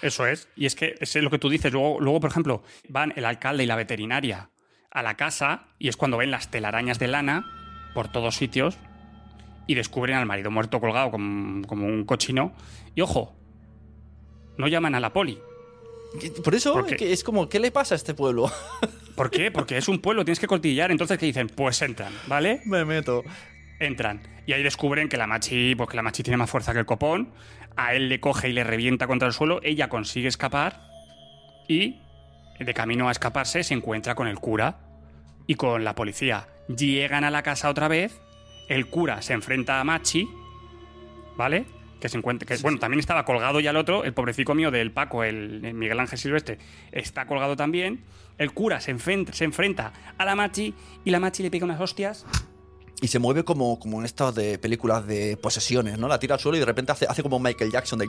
Eso es. Y es que es lo que tú dices. Luego, luego, por ejemplo, van el alcalde y la veterinaria a la casa y es cuando ven las telarañas de lana por todos sitios y descubren al marido muerto colgado como, como un cochino. Y ojo, no llaman a la poli. Por eso es como, ¿qué le pasa a este pueblo? ¿Por qué? Porque es un pueblo, tienes que cotillear. Entonces, ¿qué dicen? Pues entran, ¿vale? me meto. entran. Y ahí descubren que la machi, pues que la machi tiene más fuerza que el copón. A él le coge y le revienta contra el suelo. Ella consigue escapar. Y de camino a escaparse se encuentra con el cura y con la policía. Llegan a la casa otra vez. El cura se enfrenta a Machi. ¿vale? Que se encuentra. Que, bueno, también estaba colgado ya el otro, el pobrecito mío del Paco, el, el Miguel Ángel Silvestre, está colgado también. El cura se enfrenta, se enfrenta a la Machi y la Machi le pega unas hostias. Y se mueve como, como en estas de películas de posesiones, ¿no? La tira al suelo y de repente hace, hace como Michael Jackson de...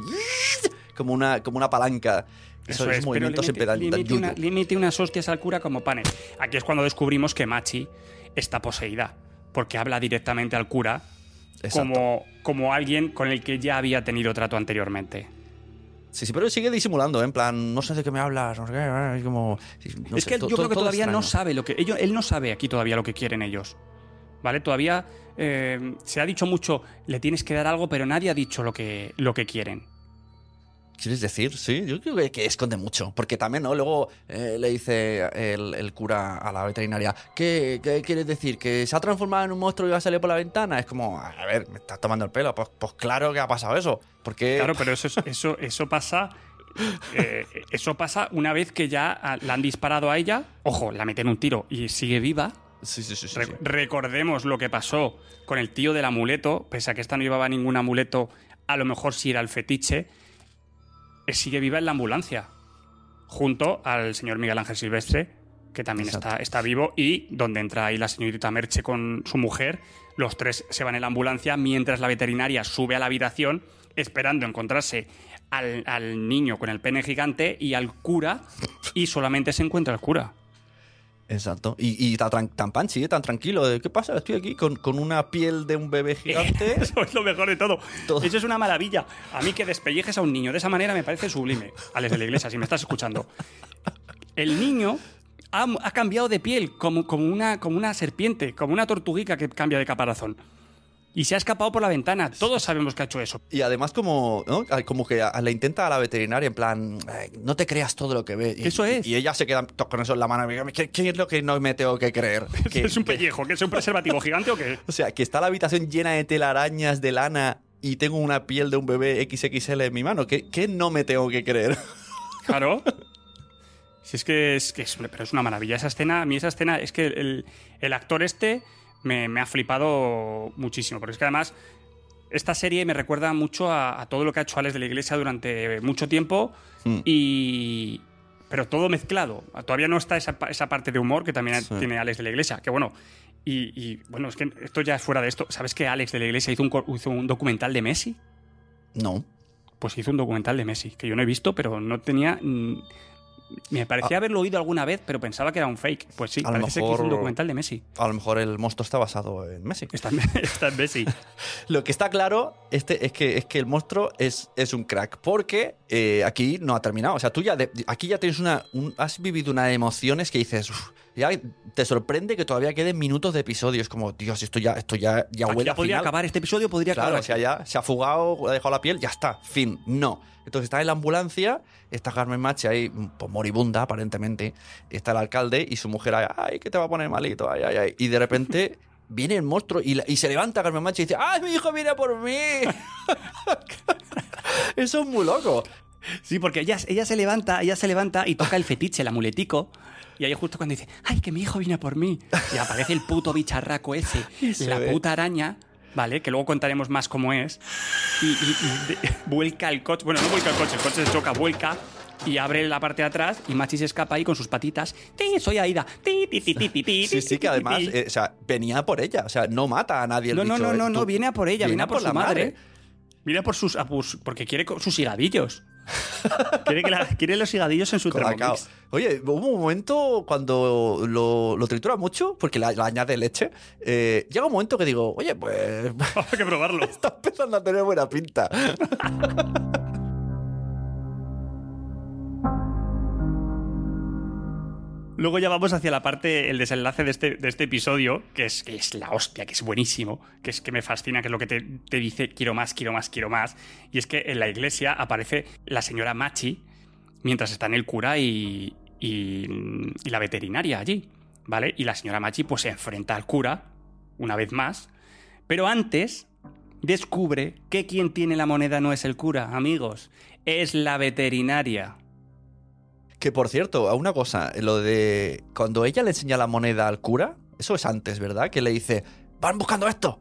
Como una, como una palanca. Eso, Eso es, es, pero movimiento le mete, le mete una- le mete unas hostias al cura como panes. Aquí es cuando descubrimos que Machi está poseída, porque habla directamente al cura Exacto. como, como alguien con el que ya había tenido trato anteriormente. Sí, sí, pero sigue disimulando, ¿eh? en plan, no sé de qué me hablas, no sé qué, es como... no es sé, que yo creo que todavía no sabe lo que. Ellos, él no sabe aquí todavía lo que quieren ellos. ¿Vale? Todavía eh, se ha dicho mucho, le tienes que dar algo, pero nadie ha dicho lo que, lo que quieren. ¿Quieres decir? Sí, yo creo que, que esconde mucho. Porque también, ¿no? Luego eh, le dice el, el cura a la veterinaria, ¿qué, ¿qué quieres decir? ¿Que se ha transformado en un monstruo y va a salir por la ventana? Es como, a ver, me estás tomando el pelo. Pues, pues claro que ha pasado eso. Porque... Claro, pero eso, es- eso, eso pasa. eh, eso pasa una vez que ya la han disparado a ella. Ojo, la meten un tiro y sigue viva. Sí, sí, sí. sí, Re- sí. Recordemos lo que pasó con el tío del amuleto, pese a que esta no llevaba ningún amuleto, a lo mejor sí era el fetiche, sigue viva en la ambulancia, junto al señor Miguel Ángel Silvestre, que también está, está vivo, y donde entra ahí la señorita Merche con su mujer, los tres se van en la ambulancia mientras la veterinaria sube a la habitación esperando encontrarse al, al niño con el pene gigante y al cura, y solamente se encuentra el cura. Exacto. Y, y tan, tan panchi, ¿eh? tan tranquilo. de, ¿Qué pasa? Estoy aquí con, con una piel de un bebé gigante. Eso es lo mejor de todo. Todo. Eso es una maravilla. A mí que despellejes a un niño de esa manera me parece sublime. Alex de la Iglesia, si me estás escuchando. El niño ha, ha cambiado de piel como, como, una, como una serpiente, como una tortuguica que cambia de caparazón. Y se ha escapado por la ventana. Todos sabemos que ha hecho eso. Y además como, ¿no? como que a- le intenta a la veterinaria en plan, "Ay, no te creas todo lo que ves. Eso es. Y ella se queda con eso en la mano. ¿Qué, qué es lo que no me tengo que creer? Que- ¿Es un pellejo? ¿Que es un preservativo gigante o qué? O sea, que está la habitación llena de telarañas de lana y tengo una piel de un bebé XXL en mi mano. ¿Qué, qué no me tengo que creer? Claro. Si es que es, que es, pero es una maravilla esa escena. A mí esa escena es que el, el actor este me, me ha flipado muchísimo. Porque es que además esta serie me recuerda mucho a, a todo lo que ha hecho Alex de la Iglesia durante mucho tiempo. Mm. Y... Pero todo mezclado. Todavía no está esa, esa parte de humor que también Sí. tiene Alex de la Iglesia. Que bueno. Y, y, bueno, es que esto ya es fuera de esto. ¿Sabes que Alex de la Iglesia hizo un, hizo un documental de Messi? No. Pues hizo un documental de Messi, que yo no he visto, pero no tenía. Me parecía haberlo oído alguna vez, pero pensaba que era un fake. Pues sí, parece ser que hizo un mejor- documental de Messi. A lo mejor el monstruo está basado en Messi. Está en, está en Messi. Lo que está claro este, es, que, es que el monstruo es, es un crack, porque eh, aquí no ha terminado. O sea, tú ya de- aquí ya tienes una. un- has vivido unas emociones que dices. "Uf", ya te sorprende que todavía queden minutos de episodios. Como, Dios, esto ya, esto ya, ya Aquí huele ya podría final. acabar, este episodio podría Claro, acabar. o sea, ya se ha fugado, ha dejado la piel, ya está, fin. No. Entonces está en la ambulancia, está Carmen Machi ahí, pues moribunda aparentemente, está el alcalde y su mujer ahí, ay, que te va a poner malito, ay, ay, ay. Y de repente viene el monstruo y, la- y se levanta Carmen Machi y dice, ay, mi hijo viene por mí. Eso es muy loco. Sí, porque ella, ella se levanta, ella se levanta y toca el fetiche, el amuletico. Y ahí justo cuando dice, ay, que mi hijo viene por mí. Y aparece el puto bicharraco ese, la ve. puta araña, ¿vale? Que luego contaremos más cómo es. Y, y- y de- vuelca el coche, bueno, no vuelca el coche, el coche se choca, vuelca. Y abre la parte de atrás y Machi se escapa ahí con sus patitas. ¡Ti, soy Aida! ¡Ti, ti, ti, ti, ti, ti, Sí, sí, que además, eh, o sea, venía por ella, o sea, no mata a nadie el No, no, no, eh, no, no, tú- viene a por ella, viene a por, su la madre. Viene a por sus, a por- porque quiere sus higadillos. Quiere, que la- quiere los higadillos en su. Thermomix. Oye, hubo un momento cuando lo, lo tritura mucho, porque le añade leche. eh, llega un momento que digo, oye, pues Hay que probarlo. está empezando a tener buena pinta. Luego ya vamos hacia la parte, el desenlace de este, de este episodio, que es, que es la hostia, que es buenísimo, que es que me fascina, que es lo que te, te dice quiero más, quiero más, quiero más. Y es que en la iglesia aparece la señora Machi mientras están el cura y, y, y la veterinaria allí, ¿vale? Y la señora Machi pues se enfrenta al cura, una vez más, pero antes descubre que quien tiene la moneda no es el cura, amigos, es la veterinaria. Que por cierto, a una cosa, lo de cuando ella le enseña la moneda al cura, eso es antes, ¿verdad? Que le dice, van buscando esto.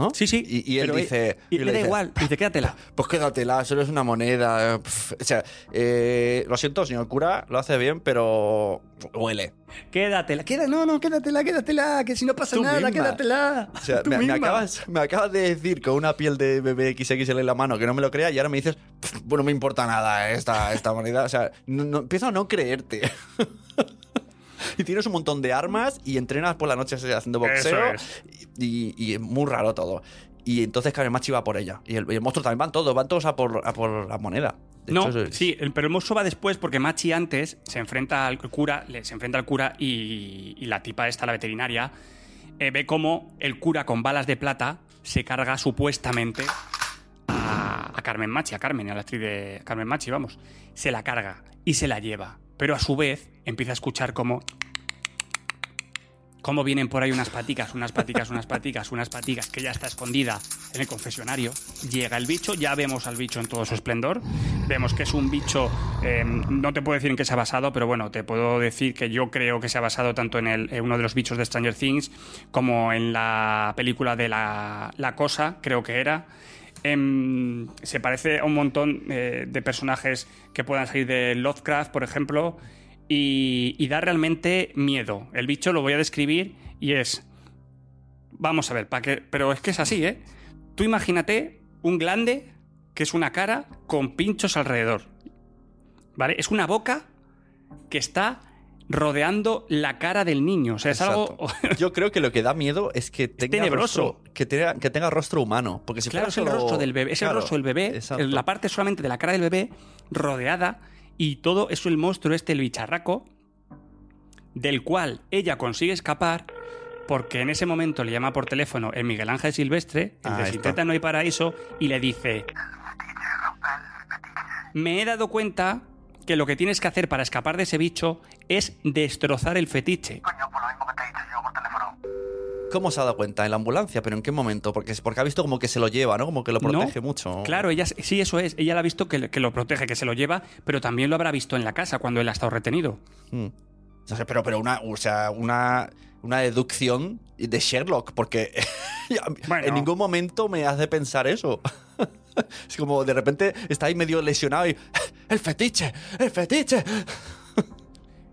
¿No? Sí, sí. Y, y él eh, dice... Y, y le le da dice, igual. Dice, quédatela. Pues quédatela, solo es una moneda. pf". O sea, eh, lo siento, señor cura, lo hace bien, pero huele. Quédatela. Queda, no, no, quédatela, quédatela. Que si no pasa Tú nada, misma. quédatela. O sea, Tú me, acabas, me acabas de decir con una piel de bebé XXL en la mano que no me lo crea y ahora me dices, "Pf, bueno, me importa nada esta, esta moneda. O sea, no, no- empiezo a no creerte. y tienes un montón de armas y entrenas por la noche haciendo boxeo. Y, y es muy raro todo. Y entonces Karen Machi va por ella. Y el, y el monstruo también van todos, van todos a por, a por la moneda. De No, hecho, es- sí, el- pero el monstruo va después porque Machi antes se enfrenta al cura, le, se enfrenta al cura y, y la tipa esta, la veterinaria, eh, ve cómo el cura con balas de plata se carga supuestamente a, a Carmen Machi, a Carmen, a la actriz de Carmen Machi, vamos. Se la carga y se la lleva. Pero a su vez empieza a escuchar como cómo vienen por ahí unas paticas, unas paticas, unas paticas, unas paticas, que ya está escondida en el confesionario. Llega el bicho, ya vemos al bicho en todo su esplendor. Vemos que es un bicho, eh, no te puedo decir en qué se ha basado, pero bueno, te puedo decir que yo creo que se ha basado tanto en, en uno de los bichos de Stranger Things como en la película de La, la Cosa, creo que era. Em, se parece a un montón eh, de personajes que puedan salir de Lovecraft, por ejemplo, y, y da realmente miedo. El bicho lo voy a describir y es. Vamos a ver, para que, pero es que es así, ¿eh? Tú imagínate un glande que es una cara con pinchos alrededor. ¿Vale? Es una boca que está rodeando la cara del niño. O sea, es algo. Yo creo que lo que da miedo es que tenga tenebroso. rostro, que tenga, que tenga rostro humano. Porque si Claro, es el solo- rostro del bebé. Es Claro, el rostro del bebé. exacto. La parte solamente de la cara del bebé rodeada. Y todo es el monstruo este, el bicharraco, del cual ella consigue escapar porque en ese momento le llama por teléfono el Miguel Ángel Silvestre, el Ah, de No Hay Paraíso, y le dice: Me he dado cuenta que lo que tienes que hacer para escapar de ese bicho es destrozar el fetiche. ¿Cómo se ha dado cuenta? En la ambulancia, pero ¿en qué momento? Porque, porque ha visto como que se lo lleva, ¿no? Como que lo protege No, mucho. Claro, ella sí, eso es. Ella la ha visto que, que lo protege, que se lo lleva, pero también lo habrá visto en la casa cuando él ha estado retenido. Mm. No sé, pero, pero una, o sea, una, una deducción de Sherlock, porque Bueno. en ningún momento me hace pensar eso. es como de repente está ahí medio lesionado y. ¡El fetiche! ¡El fetiche!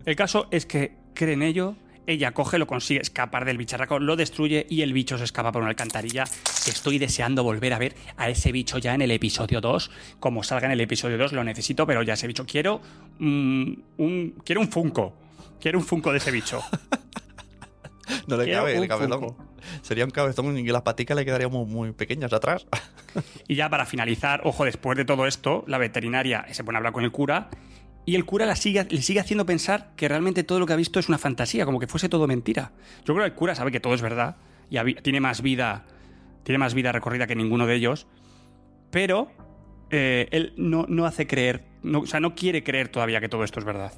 El caso es que cree en ello, ella coge, lo consigue escapar del bicharraco, lo destruye y el bicho se escapa por una alcantarilla. Estoy deseando volver a ver a ese bicho ya en el episodio 2. Como salga en el episodio 2 lo necesito, pero ya ese bicho quiero mm, un quiero un Funko. Quiero un Funko de ese bicho. No le Quiero cabe el cabezón. Funko. Sería un cabezón y las paticas le quedarían muy, muy pequeñas atrás. Y ya para finalizar, ojo, después de todo esto, la veterinaria se pone a hablar con el cura y el cura le sigue haciendo pensar que realmente todo lo que ha visto es una fantasía, como que fuese todo mentira. Yo creo que el cura sabe que todo es verdad y tiene más vida, tiene más vida recorrida que ninguno de ellos, pero eh, él no, no hace creer, o sea, no quiere creer todavía que todo esto es verdad.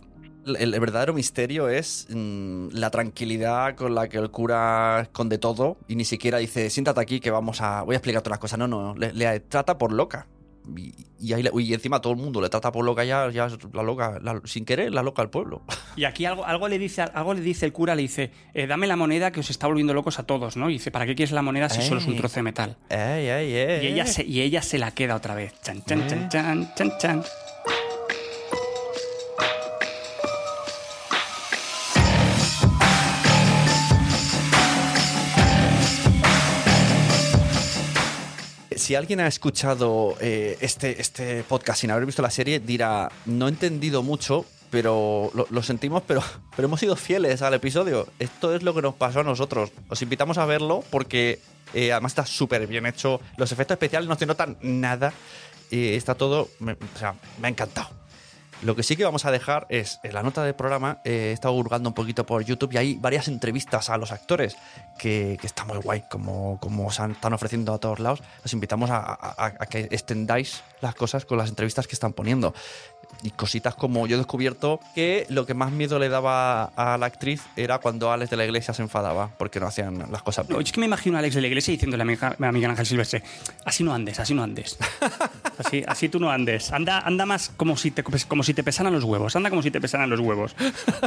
El, verdadero misterio es mm, la tranquilidad con la que el cura esconde todo y ni siquiera dice, siéntate aquí que vamos a... Voy a explicarte unas cosas. No, no, le trata por loca. Y, y ahí y encima todo el mundo le trata por loca ya, ya la loca, la- sin querer, la loca al pueblo. Y aquí algo, algo, le dice, algo le dice el cura, le dice, eh, dame la moneda que os está volviendo locos a todos, ¿no? Y dice, ¿para qué quieres la moneda si solo es un Ey. trozo de metal? Ey, ey, ey, Y ella, ey. se, y ella se la queda otra vez. Chan, chan, chan, chan, chan, chan. Si alguien ha escuchado eh, este, este podcast sin haber visto la serie, dirá, no he entendido mucho, pero lo, sentimos, pero, pero hemos sido fieles al episodio. Esto es lo que nos pasó a nosotros. Os invitamos a verlo porque eh, además está súper bien hecho. Los efectos especiales no se notan nada. Está todo, o sea, me ha encantado. Lo que sí que vamos a dejar es en la nota del programa. eh, he estado hurgando un poquito por YouTube y hay varias entrevistas a los actores que, que está muy guay, como, como se han- están ofreciendo a todos lados. Os invitamos a, a- a que extendáis las cosas con las entrevistas que están poniendo. Y cositas como yo he descubierto que lo que más miedo le daba a la actriz era cuando Alex de la Iglesia se enfadaba porque no hacían las cosas No, bien. es que me imagino a Alex de la Iglesia diciéndole a mi, a Miguel Ángel Silvestre, así no andes, así no andes. Así, así tú no andes. Anda, anda más como si, te, como si te pesaran los huevos. Anda como si te pesaran los huevos.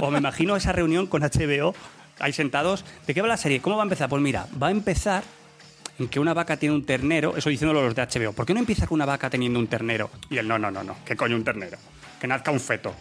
O me imagino esa reunión con HBO, ahí sentados. ¿De qué va la serie? ¿Cómo va a empezar? Pues mira, va a empezar en que una vaca tiene un ternero, eso diciéndolo los de HBO. ¿Por qué no empieza con una vaca teniendo un ternero? Y él, no, no, no, no, ¿qué coño un ternero? Que nazca un feto.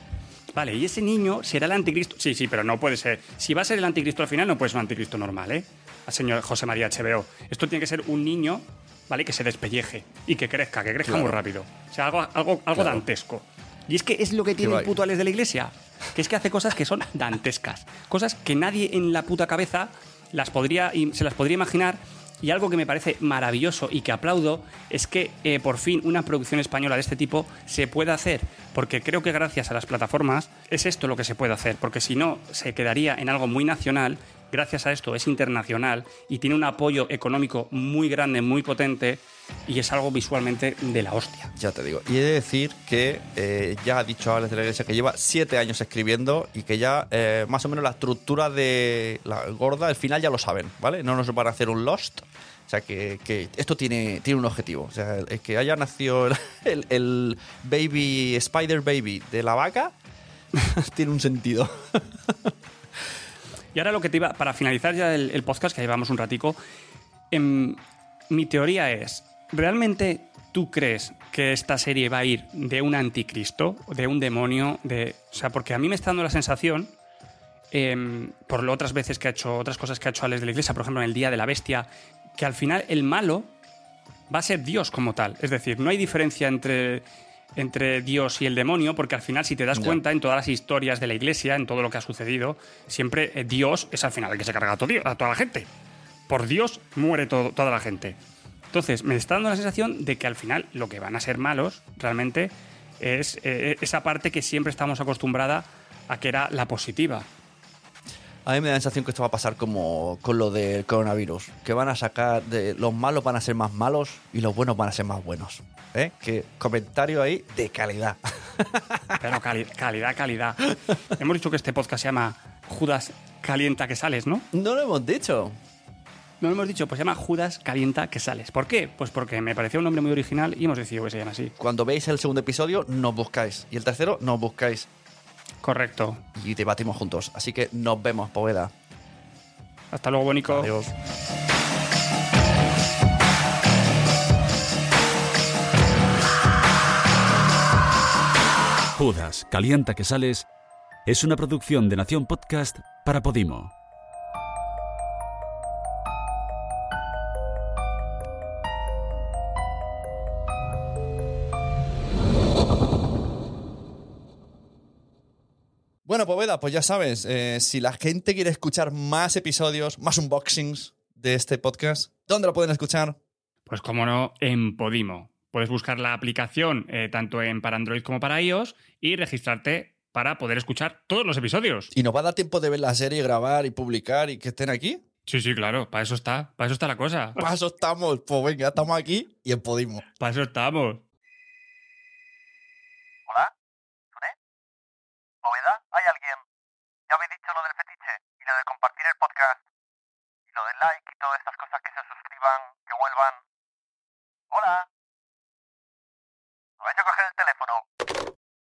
Vale, y ese niño será el anticristo. Sí, sí, pero no puede ser. Si va a ser el anticristo al final, no puede ser un anticristo normal, ¿eh? Al señor José María HBO. Esto tiene que ser un niño, ¿vale? Que se despelleje y que crezca, que crezca Claro. muy rápido. O sea, algo, algo, algo Claro. dantesco. Y es que es lo que tiene el puto Alex de la iglesia. Que es que hace cosas que son dantescas. Cosas que nadie en la puta cabeza las podría, se las podría imaginar. Y algo que me parece maravilloso y que aplaudo es que eh, por fin una producción española de este tipo se pueda hacer. Porque creo que gracias a las plataformas es esto lo que se puede hacer. Porque si no, se quedaría en algo muy nacional. Gracias a esto es internacional y tiene un apoyo económico muy grande, muy potente. Y es algo visualmente de la hostia. Ya te digo. Y he de decir que eh, ya ha dicho Alex de la Iglesia que lleva siete años escribiendo y que ya eh, más o menos la estructura de la gorda, el final ya lo saben, ¿vale? No nos van a hacer un Lost. O sea que, que esto tiene, tiene un objetivo. O sea, el, el que haya nacido el, el- el baby, Spider Baby de la vaca, tiene un sentido. Y ahora lo que te iba, para finalizar ya el, podcast, que llevamos un ratico, em, mi teoría es, ¿realmente tú crees que esta serie va a ir de un anticristo, de un demonio, de... O sea, porque a mí me está dando la sensación, em, por lo otras veces que ha hecho, otras cosas que ha hecho Alex de la Iglesia, por ejemplo, en el Día de la Bestia, que al final el malo va a ser Dios como tal. Es decir, no hay diferencia entre, entre Dios y el demonio, porque al final, si te das cuenta en todas las historias de la iglesia, en todo lo que ha sucedido, siempre eh, Dios es al final el que se carga a, todo a toda la gente. Por Dios muere todo- toda la gente. Entonces, me está dando la sensación de que al final lo que van a ser malos realmente es eh, esa parte que siempre estamos acostumbrada a que era la positiva. A mí me da la sensación que esto va a pasar como con lo del coronavirus. Que van a sacar. De, los malos van a ser más malos y los buenos van a ser más buenos. ¿Eh? Que comentario ahí de calidad. Pero cali- calidad, calidad. Hemos dicho que este podcast se llama Judas Calienta que sales, ¿no? no lo hemos dicho. No lo hemos dicho, pues se llama Judas Calienta que sales. ¿Por qué? Pues porque me pareció un nombre muy original y hemos decidido que se llama así. Cuando veis el segundo episodio, nos buscáis. Y el tercero, nos buscáis. Correcto. Y debatimos juntos. Así que nos vemos, Poveda. Hasta luego, Bonico. Adiós. Judas, Calienta que sales es una producción de Nación Podcast para Podimo. Pues ya sabes, eh, si la gente quiere escuchar más episodios, más unboxings de este podcast, ¿dónde lo pueden escuchar? Pues como no, en Podimo. Puedes buscar la aplicación eh, tanto en para Android como para iOS y registrarte para poder escuchar todos los episodios. ¿Y nos va a dar tiempo de ver la serie, grabar y publicar y que estén aquí? Sí, sí, claro, para eso está, para eso está la cosa. Para eso estamos, pues venga, estamos aquí y en Podimo. Para eso estamos. Poveda, ¿hay alguien? Ya habéis dicho lo del fetiche y lo de compartir el podcast y lo del like y todas estas cosas que se suscriban, que vuelvan. Hola. ¿Vais a coger el teléfono?